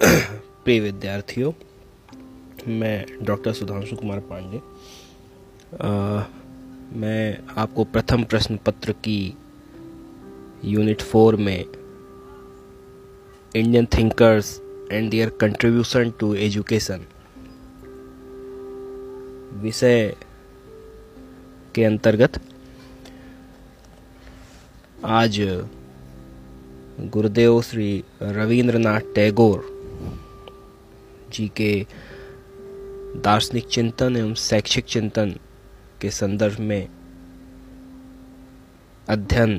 प्रिय विद्यार्थियों, मैं डॉक्टर सुधांशु कुमार पांडे मैं आपको प्रथम प्रश्न पत्र की यूनिट फोर में Indian thinkers and their contribution to education विषय के अंतर्गत आज गुरुदेव श्री रविंद्रनाथ टैगोर जी के दार्शनिक चिंतन एवं शैक्षिक चिंतन के संदर्भ में अध्ययन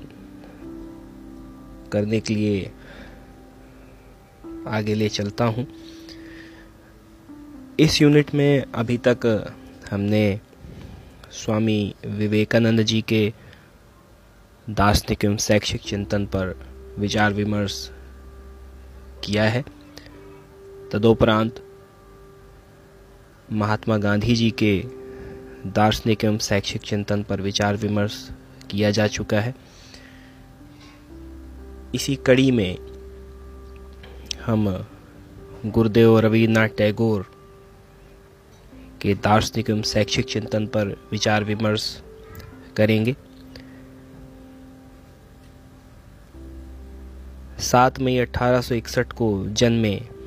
करने के लिए आगे ले चलता हूँ। इस यूनिट में अभी तक हमने स्वामी विवेकानंद जी के दार्शनिक एवं शैक्षिक चिंतन पर विचार विमर्श किया है। तदोपरांत महात्मा गांधी जी के दार्शनिक एवं शैक्षिक चिंतन पर विचार विमर्श किया जा चुका है। इसी कड़ी में हम गुरुदेव रविन्द्रनाथ टैगोर के दार्शनिक एवं शैक्षिक चिंतन पर विचार विमर्श करेंगे। सात मई 1861 को जन्मे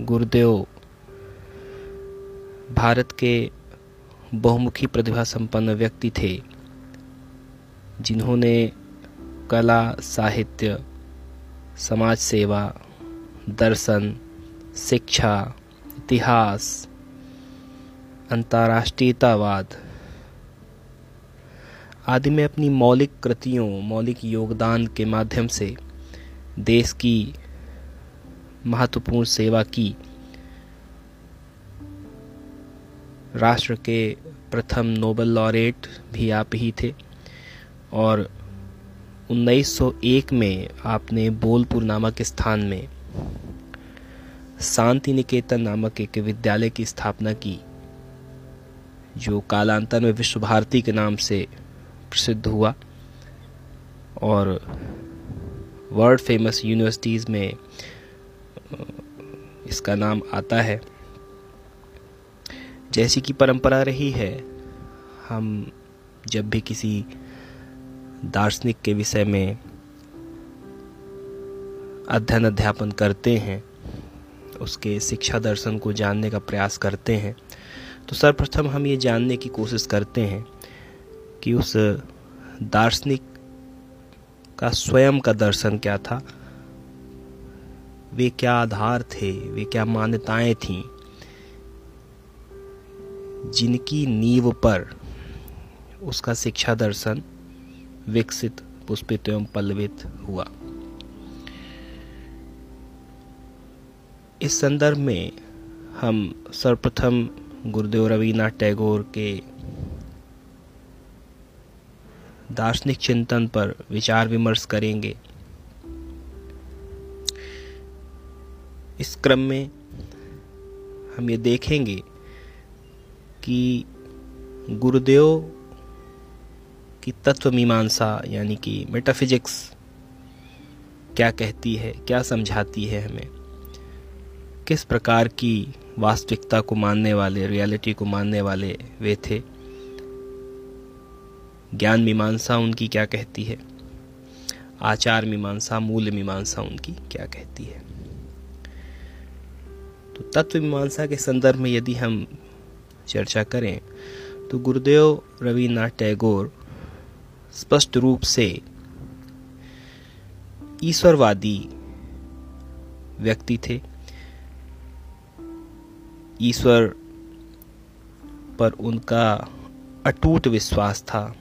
गुरुदेव, भारत के बहुमुखी प्रतिभा संपन्न व्यक्ति थे, जिन्होंने कला, साहित्य, समाज सेवा, दर्शन, शिक्षा, इतिहास, अंतर्राष्ट्रीयतावाद आदि में अपनी मौलिक कृतियों, मौलिक योगदान के माध्यम से देश की महत्वपूर्ण सेवा की। राष्ट्र के प्रथम नोबल लॉरेट भी आप ही थे और 1901 में आपने बोलपुर नामक स्थान में शांति निकेतन नामक एक विद्यालय की स्थापना की, जो कालांतर में विश्व भारती के नाम से प्रसिद्ध हुआ और वर्ल्ड फ़ेमस यूनिवर्सिटीज़ में इसका नाम आता है। जैसी कि परंपरा रही है, हम जब भी किसी दार्शनिक के विषय में अध्ययन अध्यापन करते हैं, उसके शिक्षा दर्शन को जानने का प्रयास करते हैं तो सर्वप्रथम हम ये जानने की कोशिश करते हैं कि उस दार्शनिक का स्वयं का दर्शन क्या था वे क्या आधार थे, वे क्या मान्यताएँ थीं? जिनकी नींव पर उसका शिक्षा दर्शन विकसित, पुष्पित एवं पल्लवित हुआ। इस संदर्भ में हम सर्वप्रथम गुरुदेव रविन्द्रनाथ टैगोर के दार्शनिक चिंतन पर विचार विमर्श करेंगे। इस क्रम में हम ये देखेंगे कि गुरुदेव की तत्व मीमांसा, यानी कि मेटाफिजिक्स क्या कहती है, क्या समझाती है हमें? किस प्रकार की वास्तविकता को मानने वाले रियलिटी को मानने वाले वे थे? ज्ञान मीमांसा उनकी क्या कहती है? आचार मीमांसा, मूल मीमांसा उनकी क्या कहती है? तो तत्व मीमांसा के संदर्भ में यदि हम चर्चा करें तो गुरुदेव रविन्द्रनाथ टैगोर स्पष्ट रूप से ईश्वरवादी व्यक्ति थे। ईश्वर पर उनका अटूट विश्वास था।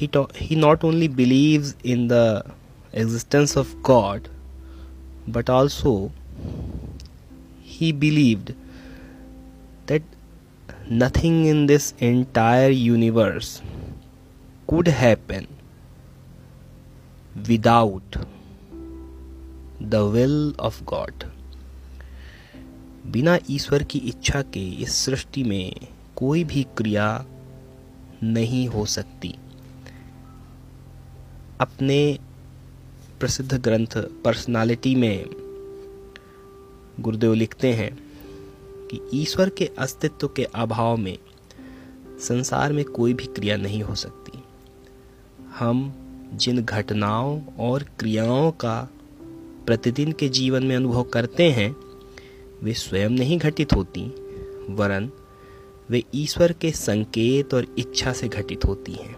He not only believes in the existence of God, but also he believed that nothing in this entire universe could happen without the will of God. बिना ईश्वर की इच्छा के इस सृष्टि में कोई भी क्रिया नहीं हो सकती अपने प्रसिद्ध ग्रंथ पर्सनालिटी में गुरुदेव लिखते हैं कि ईश्वर के अस्तित्व के अभाव में संसार में कोई भी क्रिया नहीं हो सकती। हम जिन घटनाओं और क्रियाओं का प्रतिदिन के जीवन में अनुभव करते हैं, वे स्वयं नहीं घटित होती, वरन वे ईश्वर के संकेत और इच्छा से घटित होती हैं।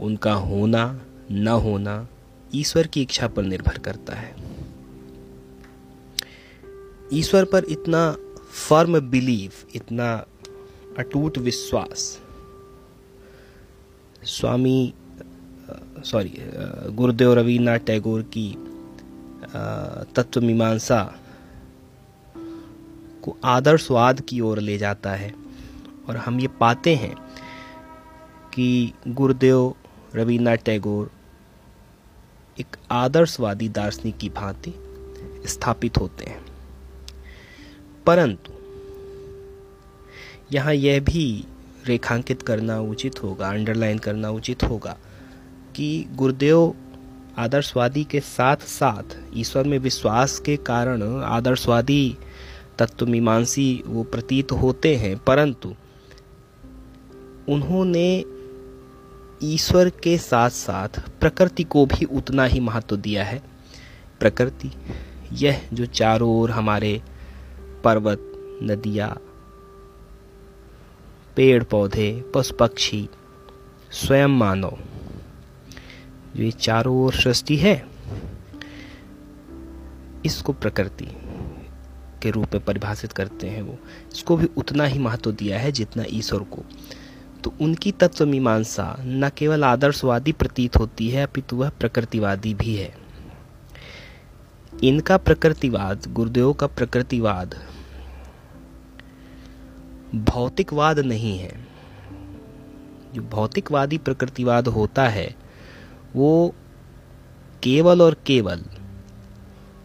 उनका होना, न होना ईश्वर की इच्छा पर निर्भर करता है। ईश्वर पर इतना फर्म बिलीव इतना अटूट विश्वास। स्वामी सॉरी गुरुदेव रवीन्द्रनाथ टैगोर की तत्व मीमांसा को आदर्शवाद की ओर ले जाता है। और हम ये पाते हैं कि गुरुदेव रवीन्द्रनाथ टैगोर एक आदर्शवादी दार्शनिक की भांति स्थापित होते हैं। परंतु यहाँ यह भी रेखांकित करना उचित होगा अंडरलाइन करना उचित होगा कि गुरुदेव आदर्शवादी के साथ साथ ईश्वर में विश्वास के कारण आदर्शवादी तत्व मीमांसी वो प्रतीत होते हैं, परंतु उन्होंने ईश्वर के साथ साथ प्रकृति को भी उतना ही महत्व दिया है। प्रकृति, यह जो चारों ओर हमारे पर्वत, नदियाँ पेड़ पौधे पशु पक्षी स्वयं मानव ये चारों ओर सृष्टि है, इसको प्रकृति के रूप में परिभाषित करते हैं वो। इसको भी उतना ही महत्व दिया है जितना ईश्वर को। तो उनकी तत्व मीमांसा न केवल आदर्शवादी प्रतीत होती है, अपितु वह प्रकृतिवादी भी है। इनका प्रकृतिवाद, गुरुदेव का प्रकृतिवाद भौतिकवाद नहीं है। जो भौतिकवादी प्रकृतिवाद होता है, वो केवल और केवल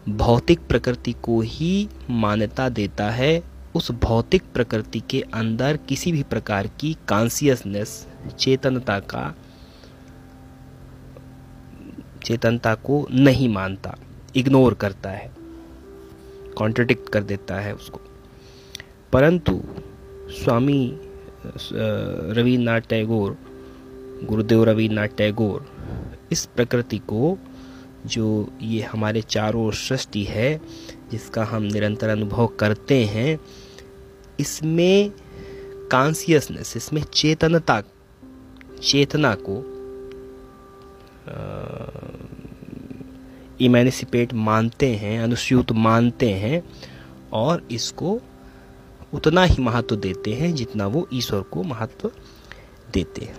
भौतिक प्रकृति को ही मान्यता देता है। उस भौतिक प्रकृति के अंदर किसी भी प्रकार की कॉन्सियसनेस चेतनता का, चेतनता को नहीं मानता। इग्नोर करता है कॉन्ट्रडिक्ट कर देता है उसको। परंतु स्वामी रविन्द्रनाथ टैगोर, गुरुदेव रविन्द्रनाथ टैगोर इस प्रकृति को, जो ये हमारे चारों सृष्टि है, जिसका हम निरंतर अनुभव करते हैं, इसमें कॉन्सियसनेस इसमें चेतनता, चेतना को इमेनिसिपेट मानते हैं, अनुस्यूत मानते हैं और इसको उतना ही महत्व देते हैं जितना वो ईश्वर को महत्व देते हैं।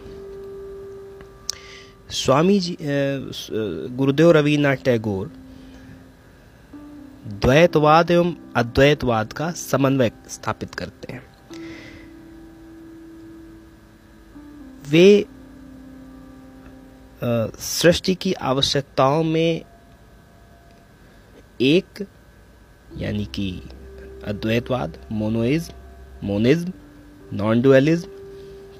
स्वामी जी गुरुदेव रविन्द्रनाथ टैगोर, द्वैतवाद एवं अद्वैतवाद का समन्वय स्थापित करते हैं। वे सृष्टि की आवश्यकताओं में एक, यानी कि अद्वैतवाद मोनोइज्म मोनिज्म नॉन डुअलिज्म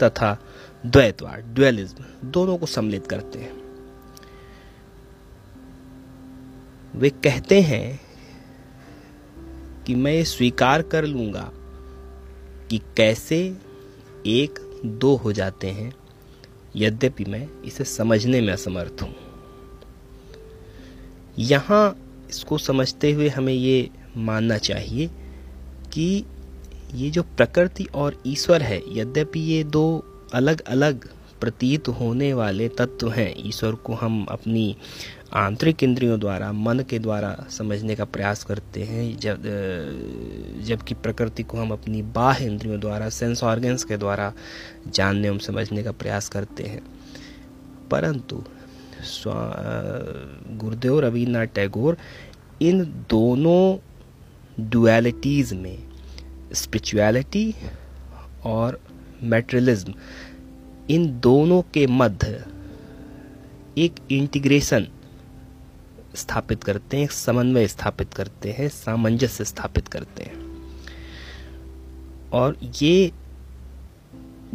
तथा द्वैतवाद ड्वेलिज्म दोनों को सम्मिलित करते हैं। वे कहते हैं कि मैं स्वीकार कर लूँगा कि कैसे एक, दो हो जाते हैं, यद्यपि मैं इसे समझने में असमर्थ हूँ। यहाँ इसको समझते हुए हमें ये मानना चाहिए कि ये जो प्रकृति और ईश्वर है, यद्यपि ये दो अलग अलग प्रतीत होने वाले तत्व हैं, ईश्वर को हम अपनी आंतरिक इंद्रियों द्वारा, मन के द्वारा समझने का प्रयास करते हैं, जब जबकि प्रकृति को हम अपनी बाह्य इंद्रियों द्वारा सेंस ऑर्गन्स के द्वारा जानने एवं समझने का प्रयास करते हैं। परंतु गुरुदेव रविन्द्रनाथ टैगोर, इन दोनों डुअलिटीज़ में स्पिरिचुअलिटी और मेटेरियलिज्म इन दोनों के मध्य एक इंटीग्रेशन स्थापित करते हैं समन्वय स्थापित करते हैं, सामंजस्य स्थापित करते हैं। और ये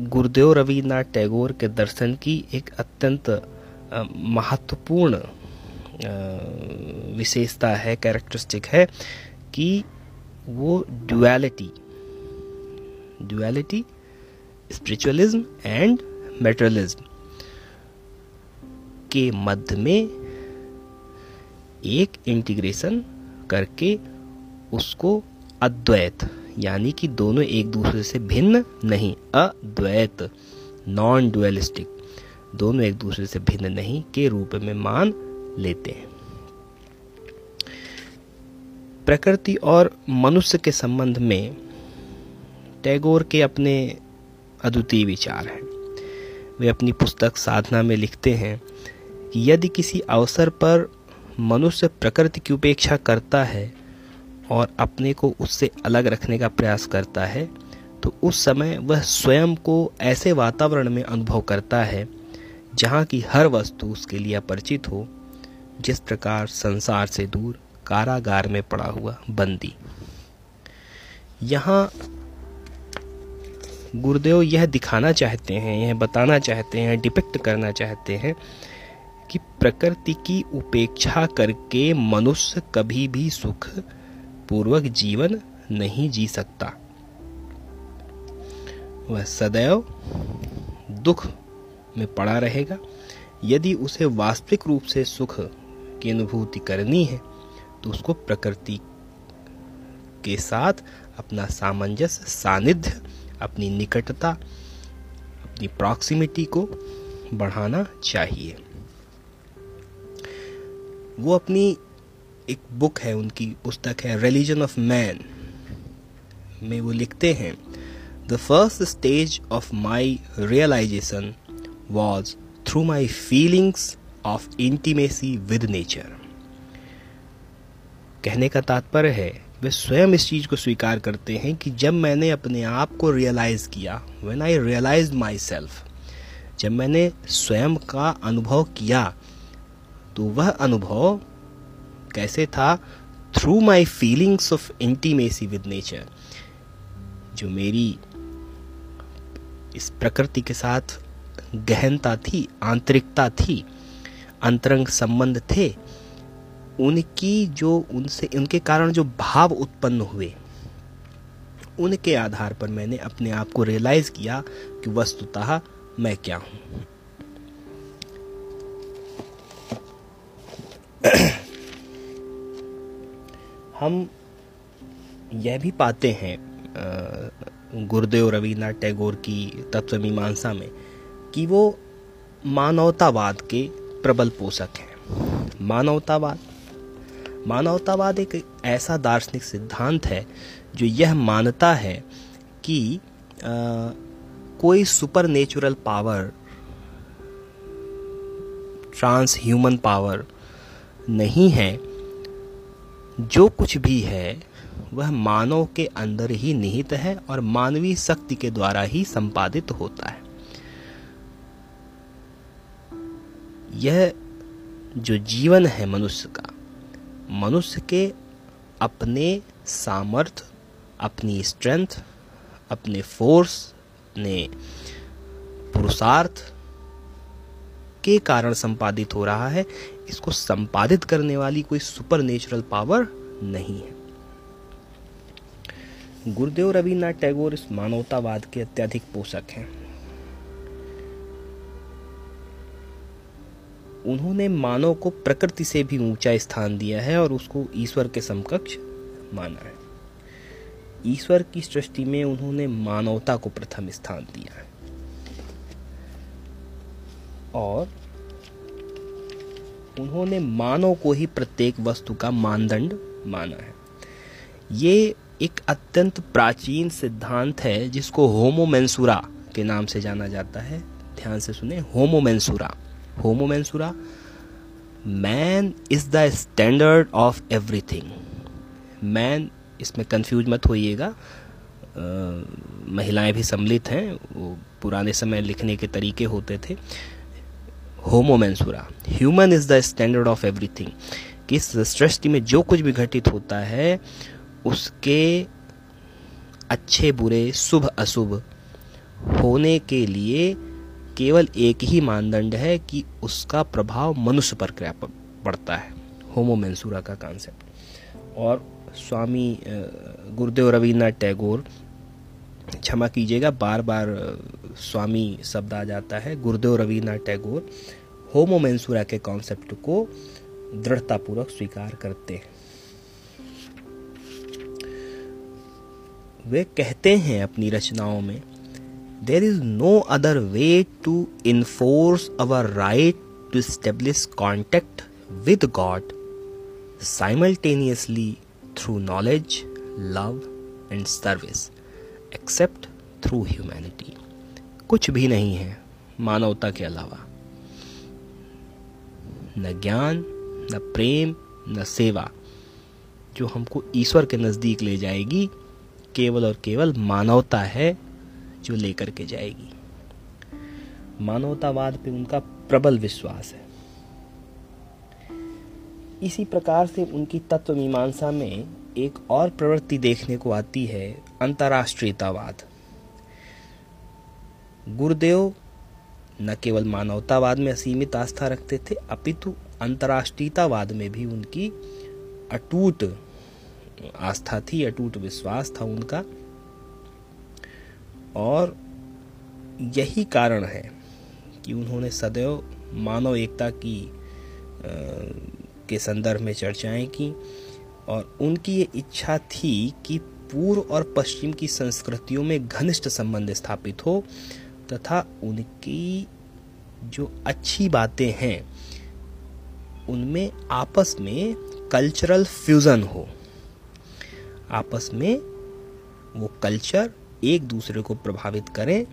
गुरुदेव रविन्द्रनाथ टैगोर के दर्शन की एक अत्यंत महत्वपूर्ण विशेषता है कैरेक्टरिस्टिक है कि वो duality duality spiritualism and materialism के मध्य में एक इंटीग्रेशन करके उसको अद्वैत, यानी कि दोनों एक दूसरे से भिन्न नहीं, अद्वैत नॉन डुअलिस्टिक दोनों एक दूसरे से भिन्न नहीं के रूप में मान लेते हैं। प्रकृति और मनुष्य के संबंध में टैगोर के अपने अद्वितीय विचार हैं। वे अपनी पुस्तक साधना में लिखते हैं कि यदि किसी अवसर पर मनुष्य प्रकृति की उपेक्षा करता है और अपने को उससे अलग रखने का प्रयास करता है तो उस समय वह स्वयं को ऐसे वातावरण में अनुभव करता है जहाँ की हर वस्तु उसके लिए अपरिचित हो, जिस प्रकार संसार से दूर कारागार में पड़ा हुआ बंदी। यहाँ गुरुदेव यह दिखाना चाहते हैं, यह बताना चाहते हैं, डिपिक्ट करना चाहते हैं कि प्रकृति की उपेक्षा करके मनुष्य कभी भी सुख पूर्वक जीवन नहीं जी सकता। वह सदैव दुख में पड़ा रहेगा। यदि उसे वास्तविक रूप से सुख की अनुभूति करनी है तो उसको प्रकृति के साथ अपना सामंजस्य, सानिध्य, अपनी निकटता, अपनी प्रॉक्सिमिटी को बढ़ाना चाहिए। वो अपनी एक बुक है, उनकी पुस्तक है रिलीजन ऑफ़ मैन में वो लिखते हैं the first stage of my realization was through my feelings of intimacy with nature कहने का तात्पर्य है, वे स्वयं इस चीज़ को स्वीकार करते हैं कि जब मैंने अपने आप को रियलाइज़ किया when I realize myself जब मैंने स्वयं का अनुभव किया तो वह अनुभव कैसे था? Through my feelings of intimacy with nature जो मेरी इस प्रकृति के साथ गहनता थी, आंतरिकता थी, अंतरंग संबंध थे, उनकी जो, उनसे, उनके कारण जो भाव उत्पन्न हुए, उनके आधार पर मैंने अपने आप को रियलाइज़ किया कि वस्तुतः मैं क्या हूँ। हम यह भी पाते हैं गुरुदेव रवीन्द्रनाथ टैगोर की तत्व मीमांसा में कि वो मानवतावाद के प्रबल पोषक हैं। मानवतावाद। मानवतावाद एक ऐसा दार्शनिक सिद्धांत है जो यह मानता है कि आ, कोई supernatural power transhuman power नहीं है। जो कुछ भी है वह मानव के अंदर ही निहित है और मानवीय शक्ति के द्वारा ही संपादित होता है। यह जो जीवन है मनुष्य का, मनुष्य के अपने सामर्थ्य अपनी स्ट्रेंथ अपने फोर्स अपने पुरुषार्थ के कारण संपादित हो रहा है। इसको संपादित करने वाली कोई सुपर नेचुरल पावर नहीं है। गुरुदेव रविन्द्रनाथ टैगोर इस मानवतावाद के अत्यधिक पोषक हैं। उन्होंने मानव को प्रकृति से भी ऊँचा स्थान दिया है और उसको ईश्वर के समकक्ष माना है। ईश्वर की सृष्टि में उन्होंने मानवता को प्रथम स्थान दिया है। और उन्होंने मानव को ही प्रत्येक वस्तु का मानदंड माना है। ये एक अत्यंत प्राचीन सिद्धांत है, जिसको होमोमेंसुरा के नाम से जाना जाता है। ध्यान से सुने होमोमेंसुरा होमोमेंसुरा man is the standard of everything man इसमें कंफ्यूज मत होइएगा। महिलाएँ भी सम्मिलित हैं, वो पुराने समय लिखने के तरीके होते थे। होमोमेंसुरा human is the standard of everything कि इस सृष्टि में जो कुछ भी घटित होता है, उसके अच्छे, बुरे, शुभ, अशुभ होने के लिए केवल एक ही मानदंड है कि उसका प्रभाव मनुष्य पर क्या पड़ता है। होमो मेंसूरा का कॉन्सेप्ट और स्वामी गुरुदेव रविन्द्रनाथ टैगोर, क्षमा कीजिएगा बार बार स्वामी शब्द आ जाता है। गुरुदेव रविन्द्रनाथ टैगोर होमो मेंसूरा के कॉन्सेप्ट को दृढ़तापूर्वक स्वीकार करते हैं। वे कहते हैं अपनी रचनाओं में there is no other way to enforce our right to establish contact with God simultaneously through knowledge love and service except through humanity कुछ भी नहीं है मानवता के अलावा। न ज्ञान, न प्रेम, न सेवा, जो हमको ईश्वर के नज़दीक ले जाएगी, केवल और केवल मानवता है जो लेकर के जाएगी। मानवतावाद पे उनका प्रबल विश्वास है। इसी प्रकार से उनकी तत्व मीमांसा में एक और प्रवृत्ति देखने को आती है, अंतर्राष्ट्रीयतावाद। गुरुदेव न केवल मानवतावाद में असीमित आस्था रखते थे, अपितु अंतर्राष्ट्रीयतावाद में भी उनकी अटूट आस्था थी, अटूट विश्वास था उनका। और यही कारण है कि उन्होंने सदैव मानव एकता की आ, के संदर्भ में चर्चाएँ की और उनकी ये इच्छा थी कि पूर्व और पश्चिम की संस्कृतियों में घनिष्ठ संबंध स्थापित हो तथा उनकी जो अच्छी बातें हैं उनमें आपस में कल्चरल फ्यूजन हो। आपस में वो कल्चर एक दूसरे को प्रभावित करें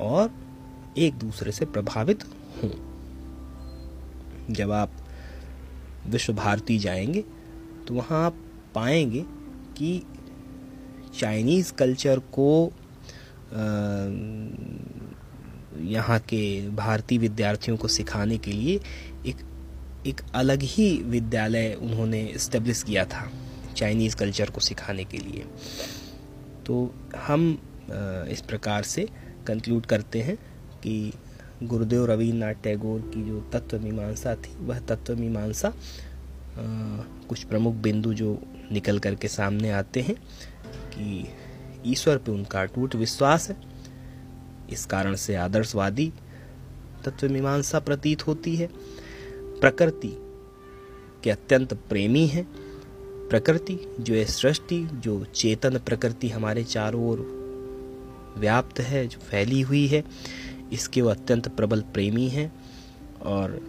और एक दूसरे से प्रभावित हों। जब आप विश्व भारती जाएँगे तो वहाँ आप पाएँगे कि चाइनीज़ कल्चर को यहाँ के भारतीय विद्यार्थियों को सिखाने के लिए एक एक अलग ही विद्यालय उन्होंने इस्टेब्लिश किया था चाइनीज़ कल्चर को सिखाने के लिए। तो हम इस प्रकार से कंक्लूड करते हैं कि गुरुदेव रविन्द्रनाथ टैगोर की जो तत्व मीमांसा थी, वह तत्व मीमांसा कुछ प्रमुख बिंदु जो निकल कर के सामने आते हैं कि ईश्वर पे उनका अटूट विश्वास है। इस कारण से आदर्शवादी तत्व मीमांसा प्रतीत होती है। प्रकृति के अत्यंत प्रेमी हैं। प्रकृति, जो है सृष्टि, जो चेतन प्रकृति हमारे चारों ओर व्याप्त है, जो फैली हुई है, इसके वो अत्यंत प्रबल प्रेमी हैं और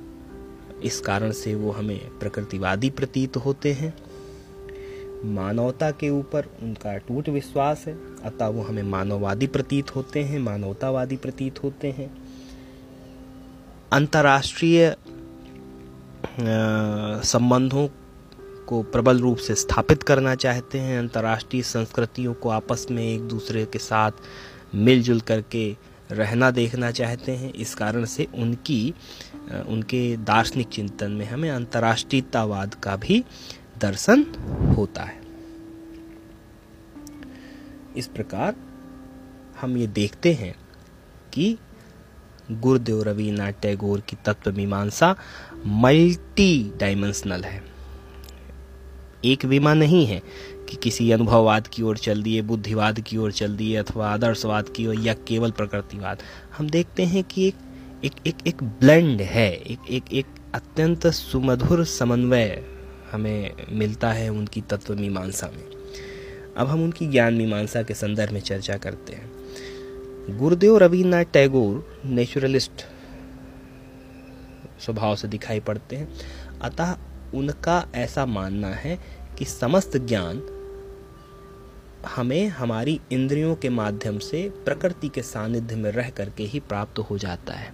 इस कारण से वो हमें प्रकृतिवादी प्रतीत होते हैं। मानवता के ऊपर उनका टूट विश्वास है, अतः वो हमें मानववादी प्रतीत होते हैं, मानवतावादी प्रतीत होते हैं। अंतर्राष्ट्रीय संबंधों को प्रबल रूप से स्थापित करना चाहते हैं, अंतर्राष्ट्रीय संस्कृतियों को आपस में एक दूसरे के साथ मिलजुल करके रहना देखना चाहते हैं। इस कारण से उनकी उनके दार्शनिक चिंतन में हमें अंतर्राष्ट्रीयतावाद का भी दर्शन होता है। इस प्रकार हम ये देखते हैं कि गुरुदेव रविन्द्रनाथ टैगोर की तत्व मीमांसा मल्टी डायमेंशनल है। एक विमा नहीं है कि किसी अनुभववाद की ओर चल दिए, बुद्धिवाद की ओर चल दिए अथवा आदर्शवाद की ओर या केवल प्रकृतिवाद। हम देखते हैं कि एक एक एक एक ब्लेंड है, एक एक एक अत्यंत सुमधुर समन्वय हमें मिलता है उनकी तत्व मीमांसा में। अब हम उनकी ज्ञान मीमांसा के संदर्भ में चर्चा करते हैं। गुरुदेव रविन्द्रनाथ टैगोर नेचुरलिस्ट स्वभाव से दिखाई पड़ते हैं। अतः उनका ऐसा मानना है कि समस्त ज्ञान हमें हमारी इंद्रियों के माध्यम से प्रकृति के सानिध्य में रह करके ही प्राप्त हो जाता है।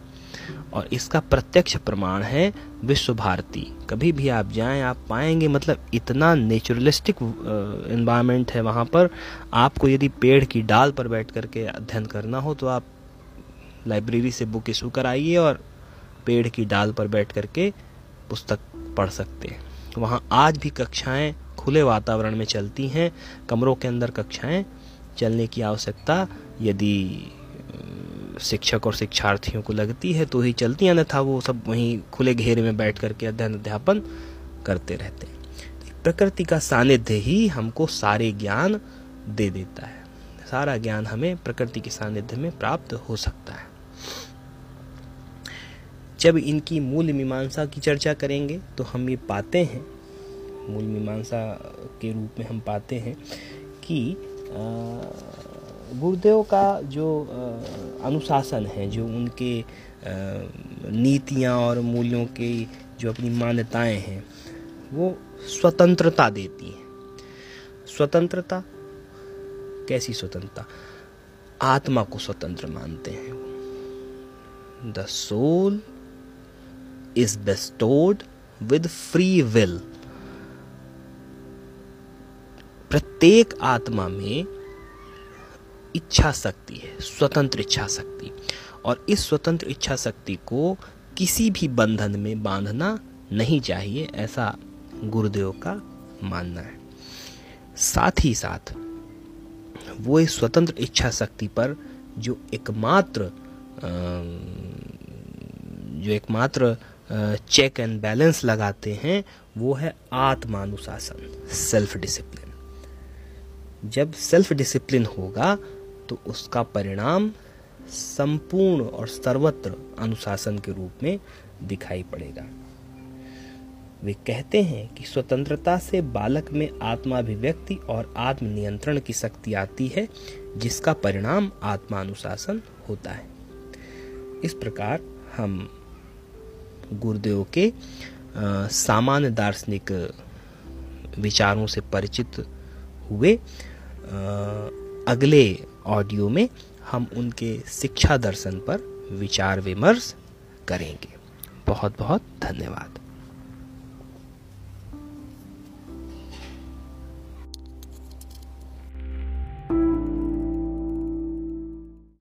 और इसका प्रत्यक्ष प्रमाण है विश्व भारती कभी भी आप जाएँ, आप पाएँगे मतलब इतना नेचुरलिस्टिक इन्वायरमेंट है वहाँ पर। आपको यदि पेड़ की डाल पर बैठ करके अध्ययन करना हो तो आप लाइब्रेरी से बुक इशू कराइए और पेड़ की डाल पर बैठ करके पुस्तक पढ़ सकते हैं। वहाँ आज भी कक्षाएँ खुले वातावरण में चलती हैं, कमरों के अंदर कक्षाएँ चलने की आवश्यकता यदि शिक्षक और शिक्षार्थियों को लगती है तो ही चलती अन्यथा वो सब वहीं खुले घेरे में बैठ करके अध्ययन अध्यापन करते रहते हैं। प्रकृति का सानिध्य ही हमको सारे ज्ञान दे देता है। सारा ज्ञान हमें प्रकृति के सानिध्य में प्राप्त हो सकता है। जब इनकी मूल मीमांसा की चर्चा करेंगे तो हम ये पाते हैं, मूल मीमांसा के रूप में हम पाते हैं कि गुरुदेव का जो अनुशासन है, जो उनके नीतियाँ और मूल्यों की जो अपनी मान्यताएँ हैं, वो स्वतंत्रता देती है। स्वतंत्रता? कैसी स्वतंत्रता? आत्मा को स्वतंत्र मानते हैं the soul is bestowed with free will प्रत्येक आत्मा में इच्छा शक्ति है, स्वतंत्र इच्छा शक्ति। और इस स्वतंत्र इच्छा शक्ति को किसी भी बंधन में बांधना नहीं चाहिए, ऐसा गुरुदेव का मानना है। साथ ही साथ, वो इस स्वतंत्र इच्छा शक्ति पर जो एकमात्र जो एकमात्र चेक एंड बैलेंस लगाते हैं, वो है आत्मानुशासन सेल्फ डिसिप्लिन जब सेल्फ डिसिप्लिन होगा तो उसका परिणाम संपूर्ण और सर्वत्र अनुशासन के रूप में दिखाई पड़ेगा। वे कहते हैं कि स्वतंत्रता से बालक में आत्माभिव्यक्ति और आत्मनियंत्रण की शक्ति आती है, जिसका परिणाम आत्मानुशासन होता है। इस प्रकार हम गुरुदेव के सामान्य दार्शनिक विचारों से परिचित हुए। अगले ऑडियो में हम उनके शिक्षा दर्शन पर विचार विमर्श करेंगे। बहुत बहुत धन्यवाद।